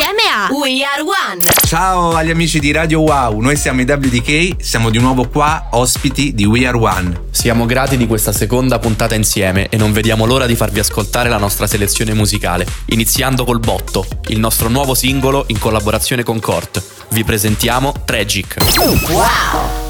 insieme a We Are One. Ciao agli amici di Radio Wow, noi siamo i WDK, siamo di nuovo qua, ospiti di We Are One. Siamo grati di questa seconda puntata insieme e non vediamo l'ora di farvi ascoltare la nostra selezione musicale, iniziando col Botto, il nostro nuovo singolo in collaborazione con Cort. Vi presentiamo Tragic. Wow!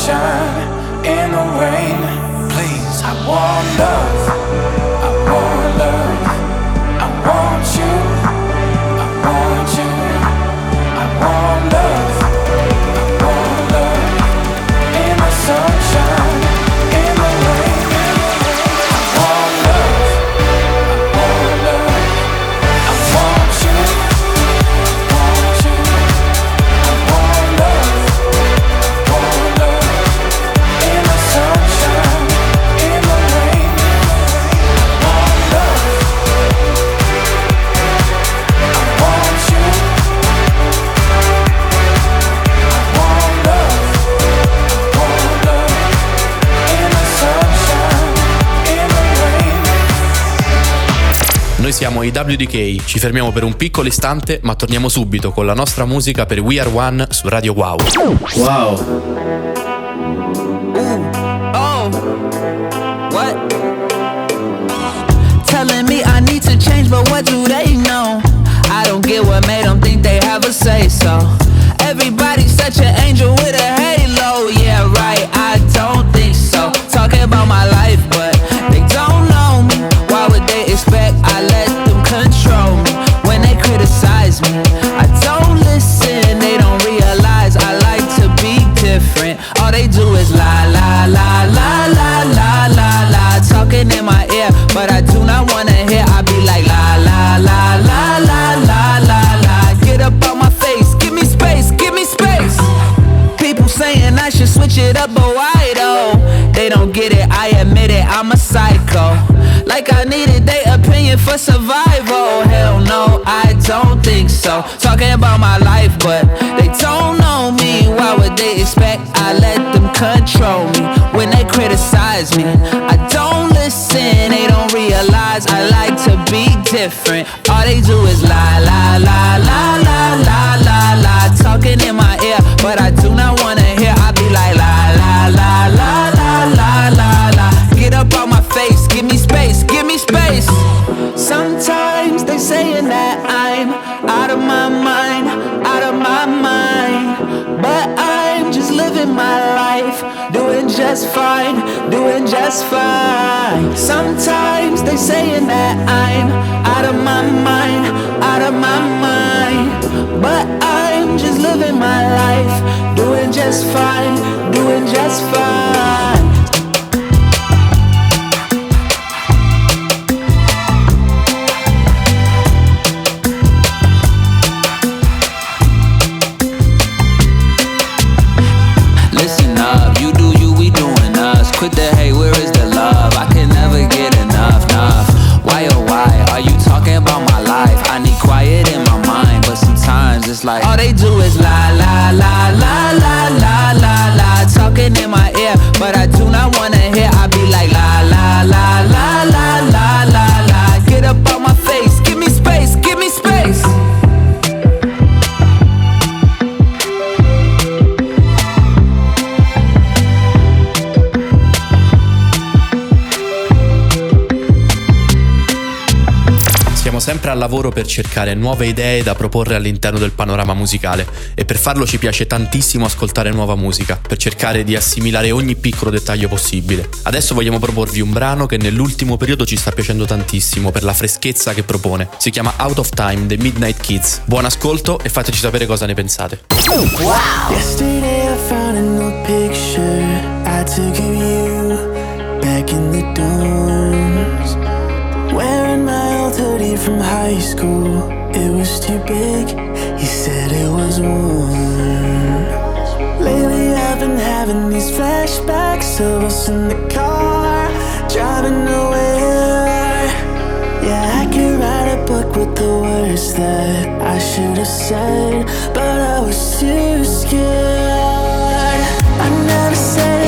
Sunshine, in the rain. Please, I want love. I want siamo i WDK, ci fermiamo per un piccolo istante, ma torniamo subito con la nostra musica per We Are One su Radio Wow. Wow. Oh, what? Telling me I need to change, but what do they know? I don't get what made them think they have a say so. Everybody's such an angel with a halo. Yeah, right, I don't think so. Talking about my life, but is lie, lie, lie, lie, lie, lie, lie, lie. Talking in my ear, but I do not wanna hear. I be like lie, lie, lie, lie, lie, lie, lie, lie. Get up out my face, give me space, give me space. People saying I should switch it up, but why though? They don't get it, I admit it, I'm a psycho. Like I needed their opinion for survival. Hell no, I don't think so. Talking about my life, but they don't know me. Why would they expect I let them? Control me when they criticize me? I don't listen, they don't realize I like to be different. All they do is lie, lie, lie, lie, lie, lie, lie, lie. Talking in my just fine, doing just fine. Sometimes they saying that I'm out of my mind, out of my mind, but I'm just living my life, doing just fine, doing just fine. like all they do is lie. lavoro per cercare nuove idee da proporre all'interno del panorama musicale e per farlo ci piace tantissimo ascoltare nuova musica, per cercare di assimilare ogni piccolo dettaglio possibile. Adesso vogliamo proporvi un brano che nell'ultimo periodo ci sta piacendo tantissimo per la freschezza che propone. Si chiama Out of Time The Midnight Kids. Buon ascolto e fateci sapere cosa ne pensate. Wow! school, it was too big. You said it was warm. Lately, I've been having these flashbacks of us in the car, driving nowhere. Yeah, I could write a book with the words that I should have said, but I was too scared. I never said.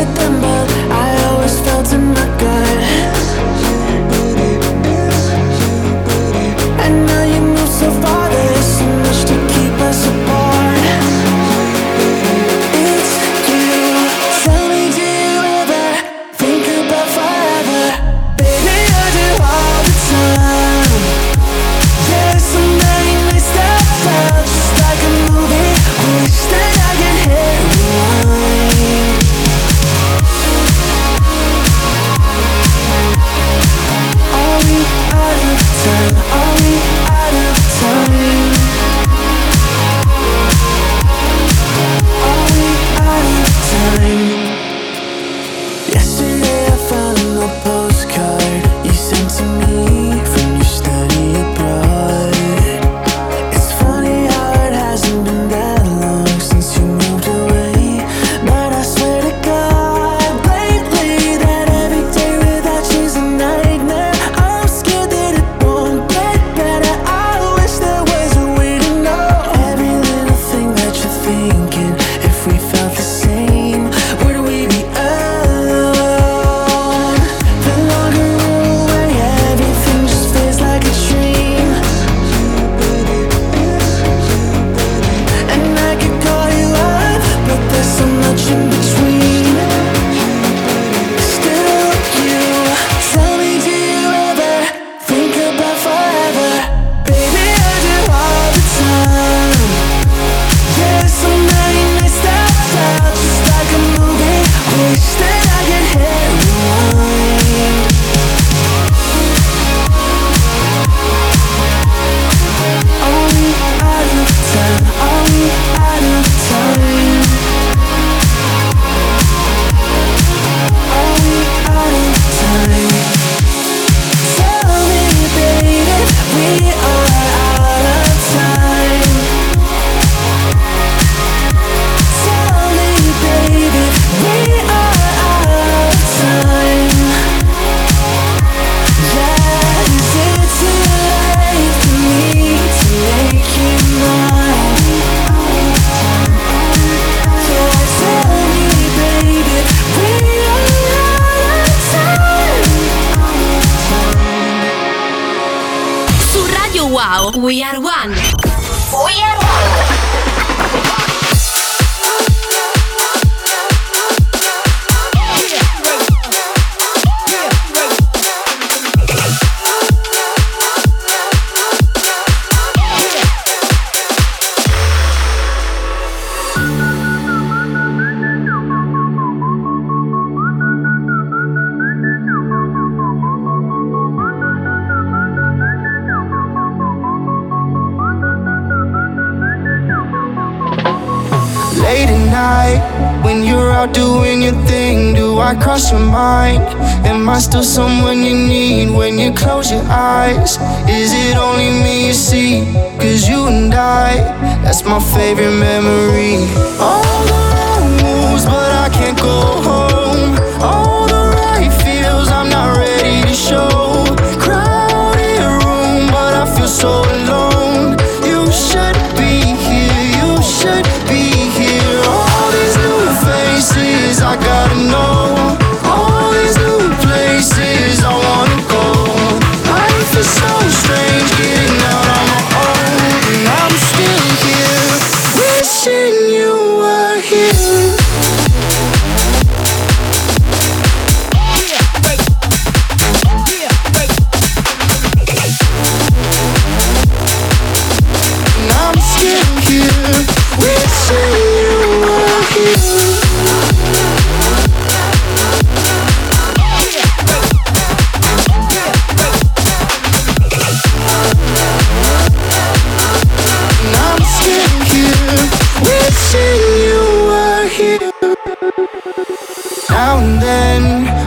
out doing your thing, do I cross your mind? Am I still someone you need when you close your eyes? Is it only me you see? Cause you and I, that's my favorite memory. All the wrong moves, but I can't go home.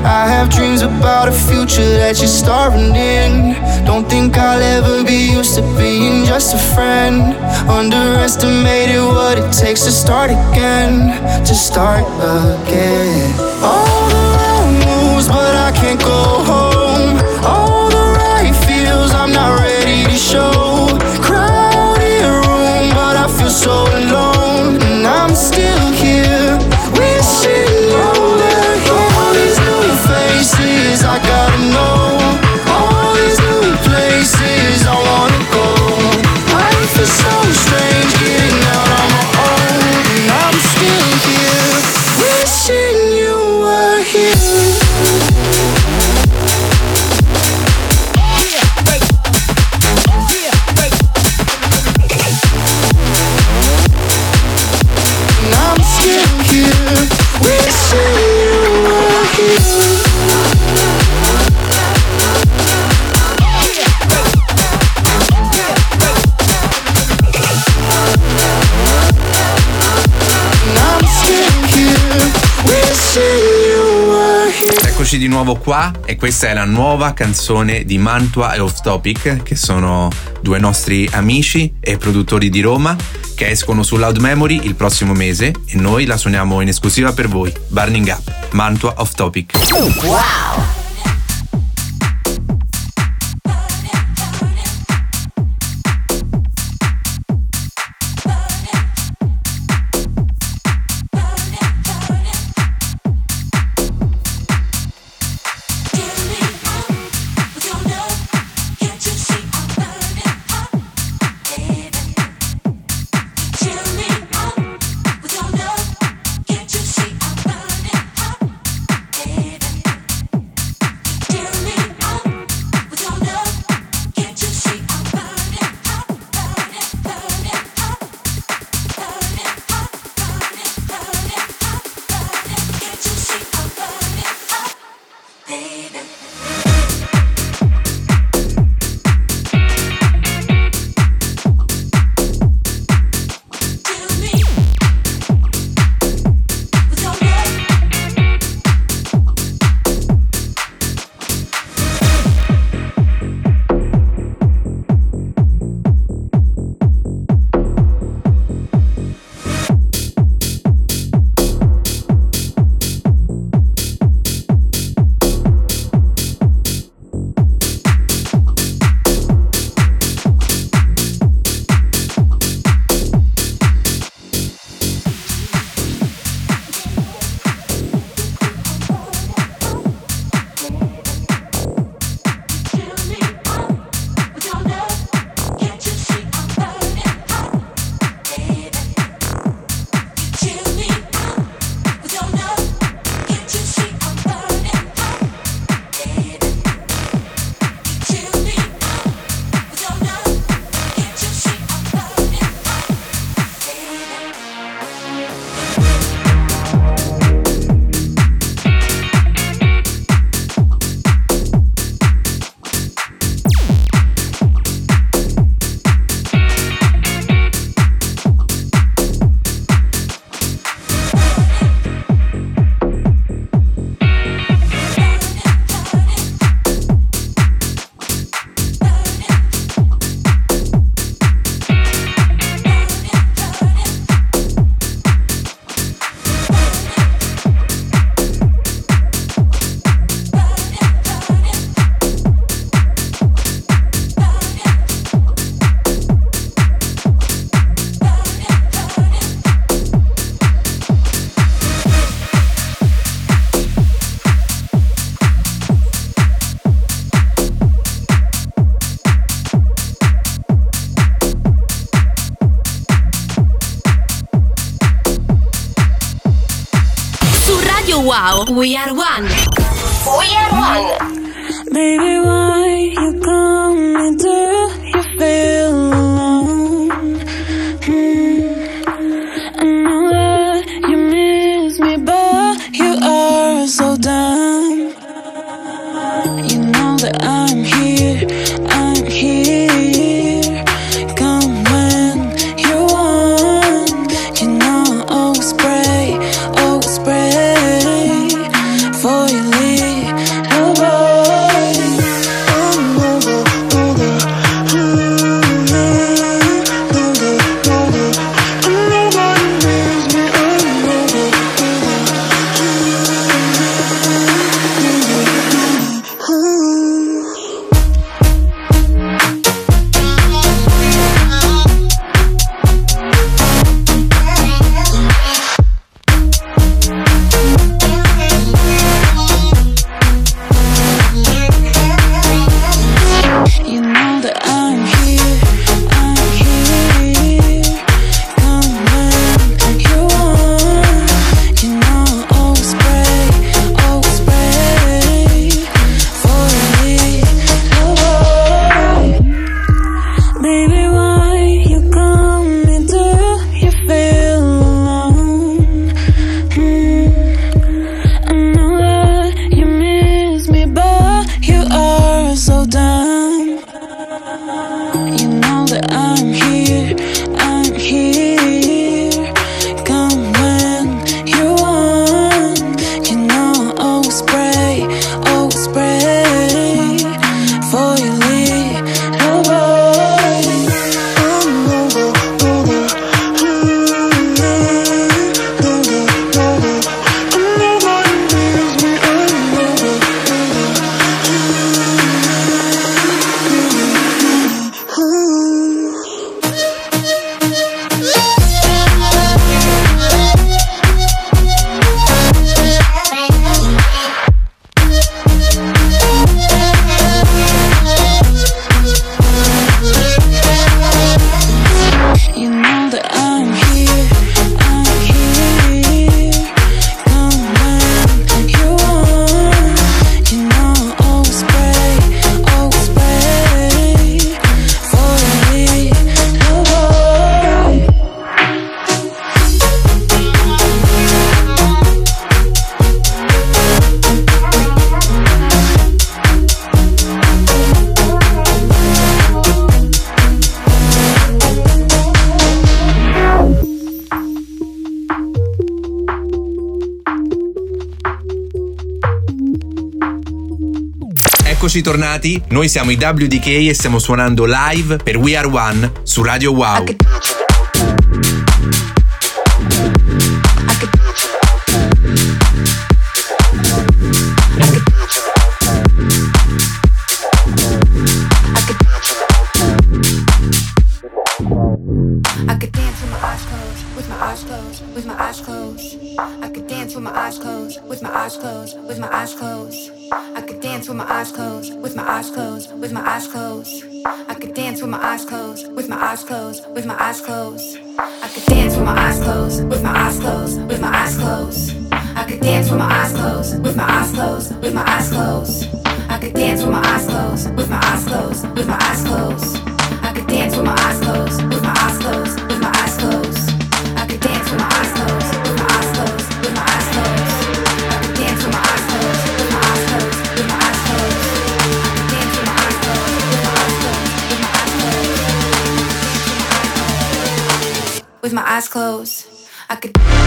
I have dreams about a future that you're starving in. Don't think I'll ever be used to being just a friend. Underestimated what it takes to start again. To start again. All the wrong moves, but I can't go I gotta Eccoci di nuovo qua e questa è la nuova canzone di Mantua e Off Topic, che sono due nostri amici e produttori di Roma che escono su Loud Memory il prossimo mese e noi la suoniamo in esclusiva per voi. Burning Up, Mantua Off Topic. Su Wow, We Are One. We are one. Baby, Eccoci tornati, noi siamo i WDK e stiamo suonando live per We Are One su Radio Wow. With my eyes closed. I could dance with my eyes closed, with my eyes closed, with my eyes closed. I could dance with my eyes closed, with my eyes closed, with my eyes closed. I could dance with my eyes closed, with my eyes closed, with my eyes closed. I could dance with my eyes closed, with my eyes closed, with my eyes closed. I could dance with my eyes closed, with my eyes closed, With my eyes closed, I could.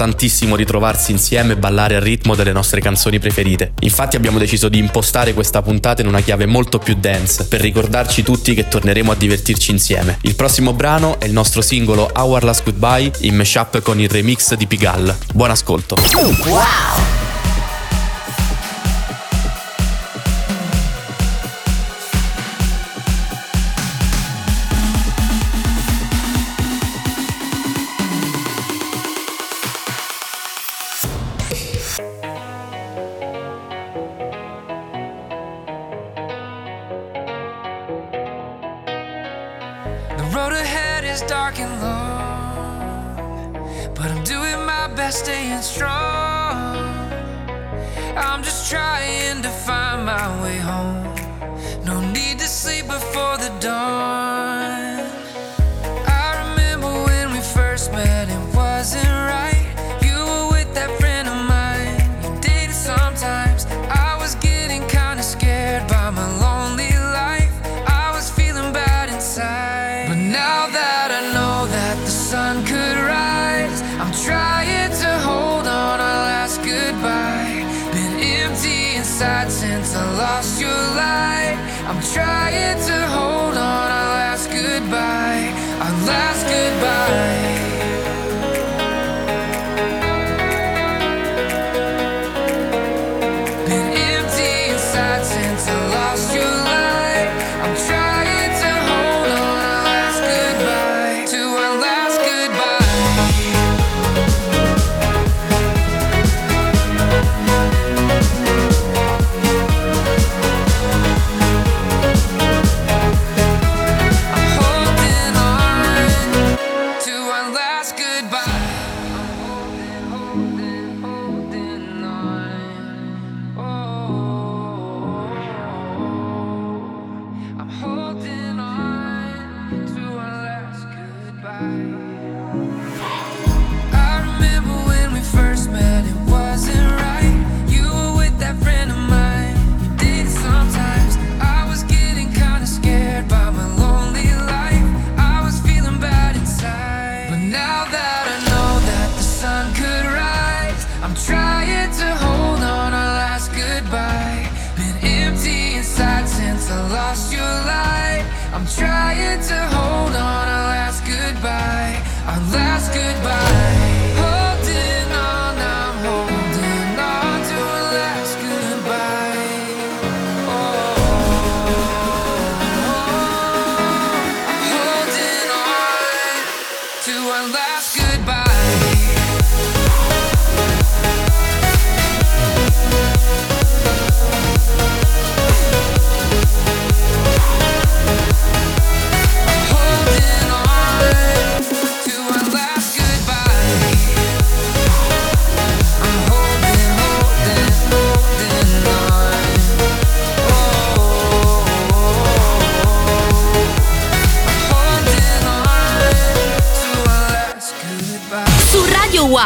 Tantissimo ritrovarsi insieme e ballare al ritmo delle nostre canzoni preferite. Infatti abbiamo deciso di impostare questa puntata in una chiave molto più dance per ricordarci tutti che torneremo a divertirci insieme. Il prossimo brano è il nostro singolo Our Last Goodbye in mashup con il remix di Pigalle. Buon ascolto. The my staying strong. I'm just trying to find my way home. No need to sleep before the dawn.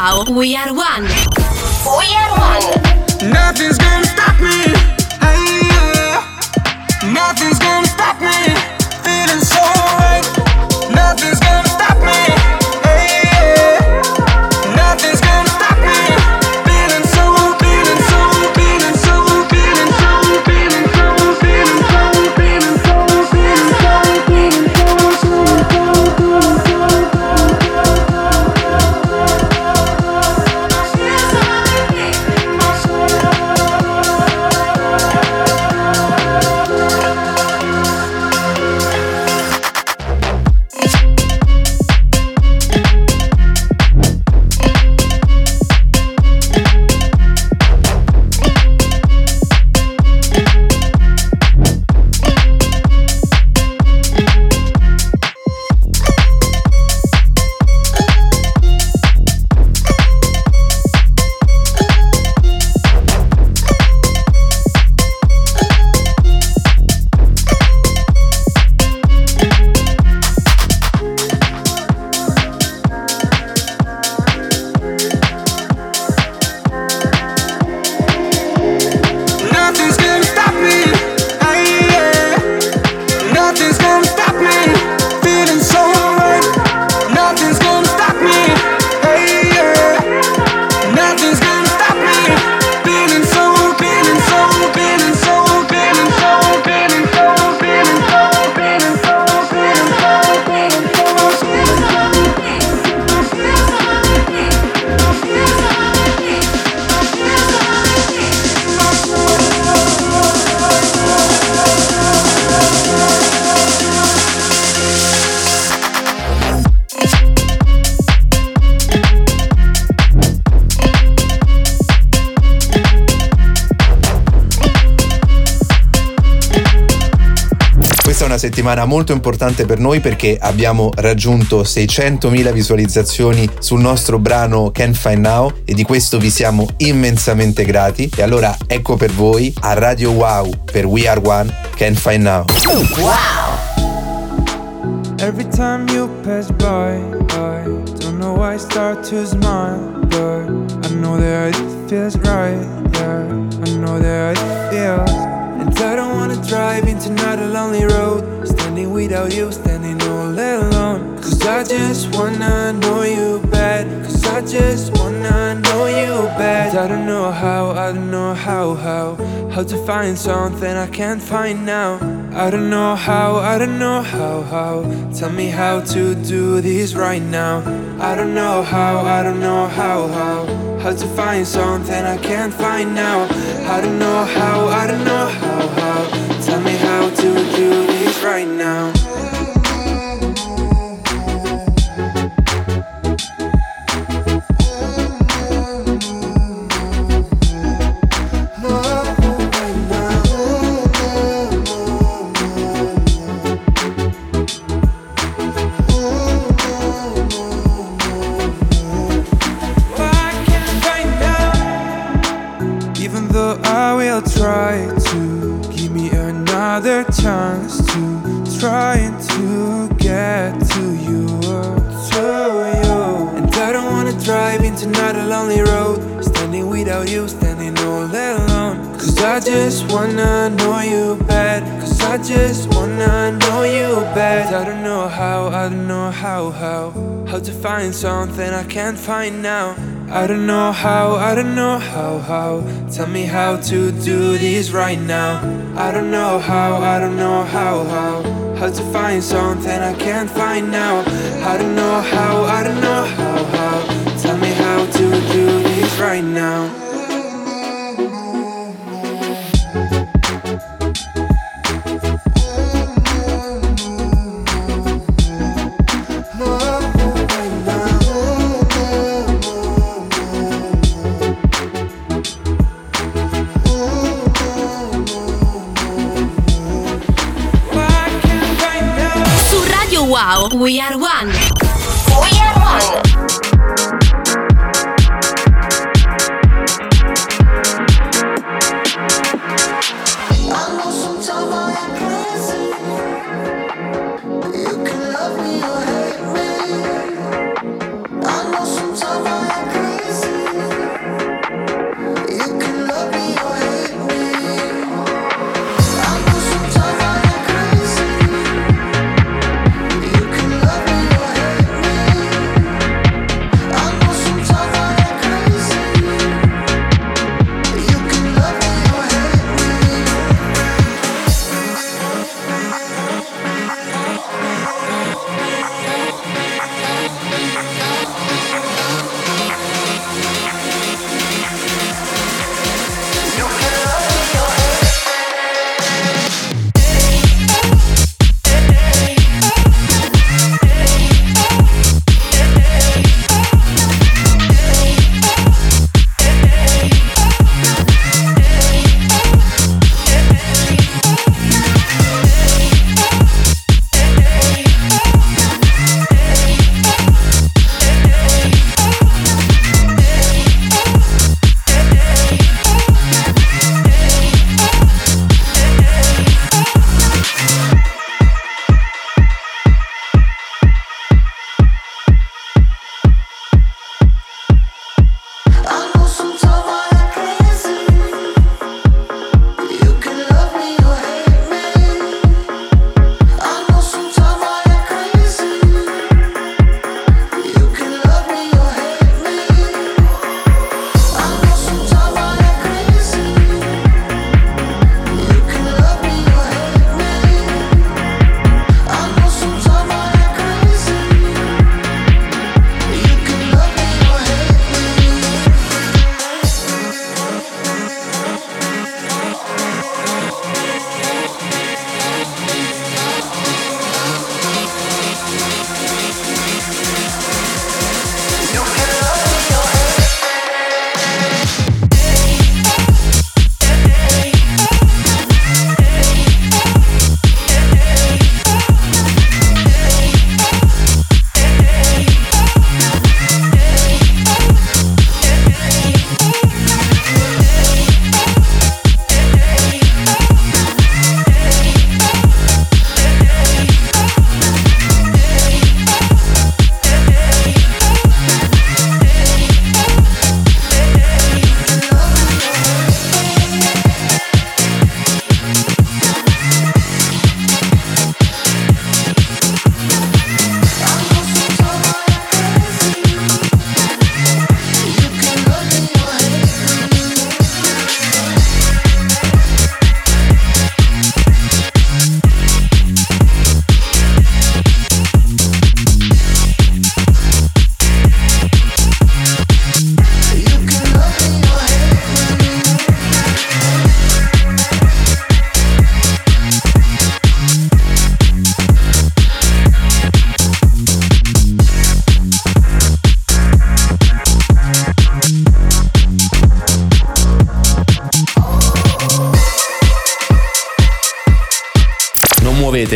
Wow, We Are One. Settimana molto importante per noi perché abbiamo raggiunto 600.000 visualizzazioni sul nostro brano Can't Find Now e di questo vi siamo immensamente grati. E allora ecco per voi a Radio Wow per We Are One Can't Find Now. Every time you pass by, I don't know why I start to smile, but I know that it feels right, yeah. I know that it feels. And I don't driving tonight a lonely road. Standing without you, standing all alone. Cause I just wanna know you bad. Cause I just wanna know you bad. I don't know how, I don't know how, how. How to find something I can't find now. I don't know how, I don't know how, how. Tell me how to do this right now. I don't know how, I don't know how, how. How to find something I can't find now. I don't know how, I don't know how right now. something I can't find now. I don't know how, I don't know how, how. Tell me how to do this right now. I don't know how, I don't know how, how. How to find something I can't find now. I don't know how, I don't know how, how. Tell me how to do this right now.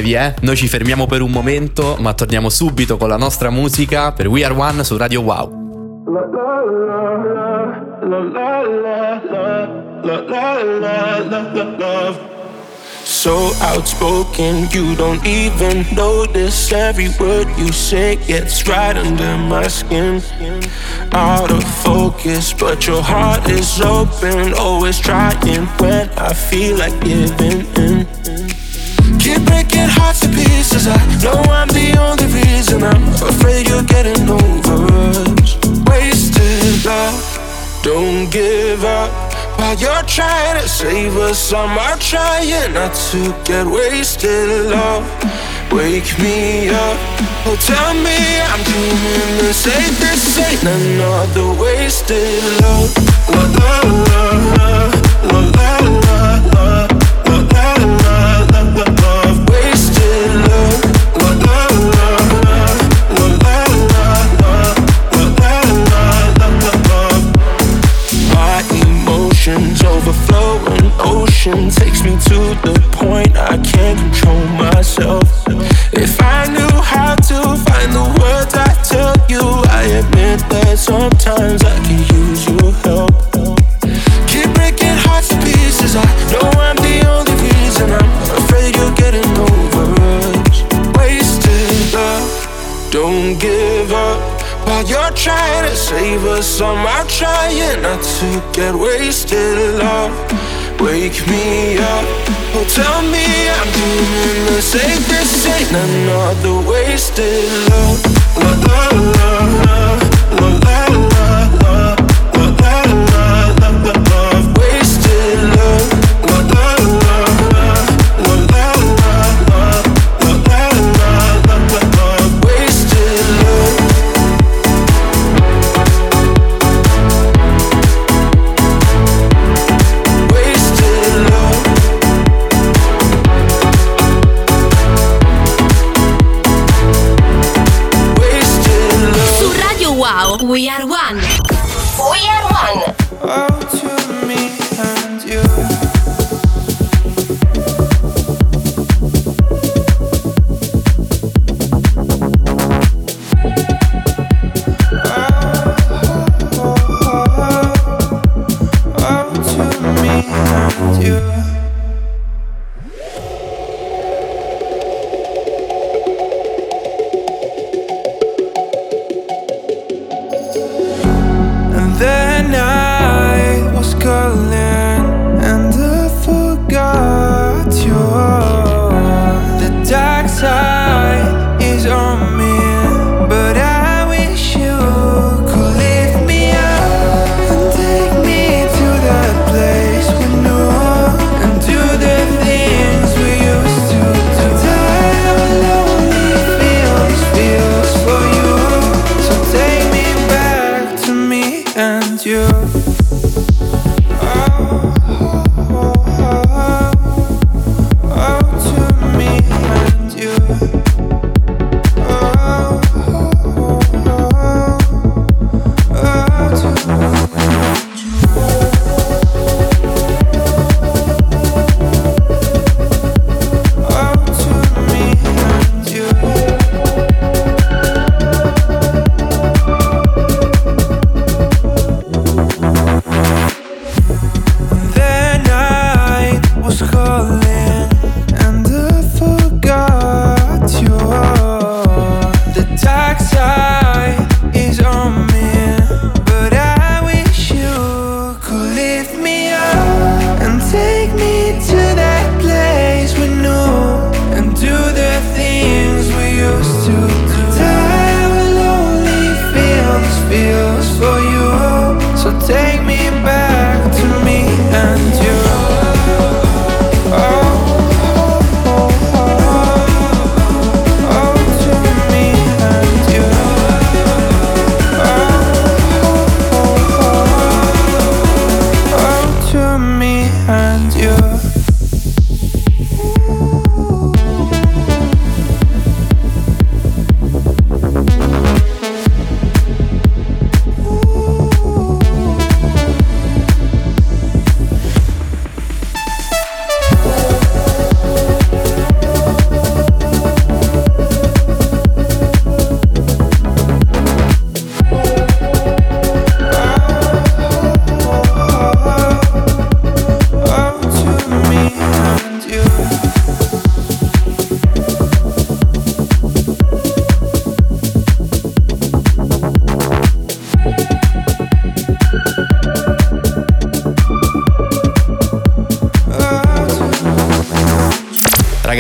Muovetevi, eh. Noi ci fermiamo per un momento, ma torniamo subito con la nostra musica per We Are One su Radio Wow. So outspoken, you don't even notice every word you say gets right under my skin. Out of focus, but your heart is open, always trying when I feel like giving in. Keep breaking hearts to pieces. I know I'm the only reason. I'm afraid you're getting over us. Wasted love, don't give up. While you're trying to save us, I'm trying not to get wasted. Love, wake me up. Oh, tell me I'm dreaming the same. This ain't another wasted love. La la la us. I'm trying not to get wasted. Love, wake me up. Oh, tell me I'm doing the. This ain't another wasted love. La la la One. We are one. Oh, to me and you.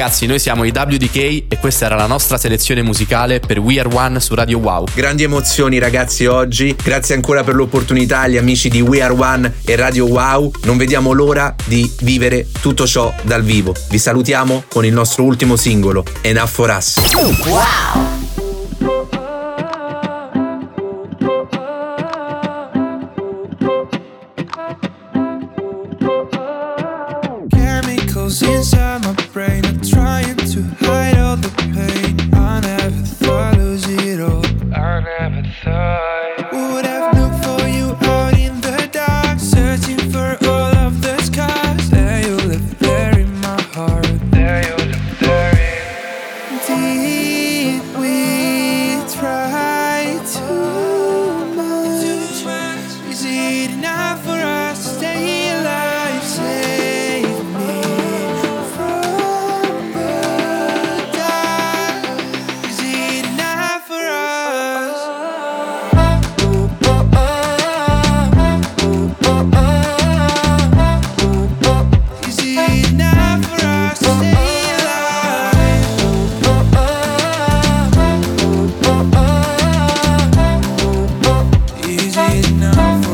Ragazzi, noi siamo i WDK e questa era la nostra selezione musicale per We Are One su Radio Wow. Grandi emozioni ragazzi oggi, grazie ancora per l'opportunità agli amici di We Are One e Radio Wow, non vediamo l'ora di vivere tutto ciò dal vivo. Vi salutiamo con il nostro ultimo singolo, Enough for Us. Wow. enough.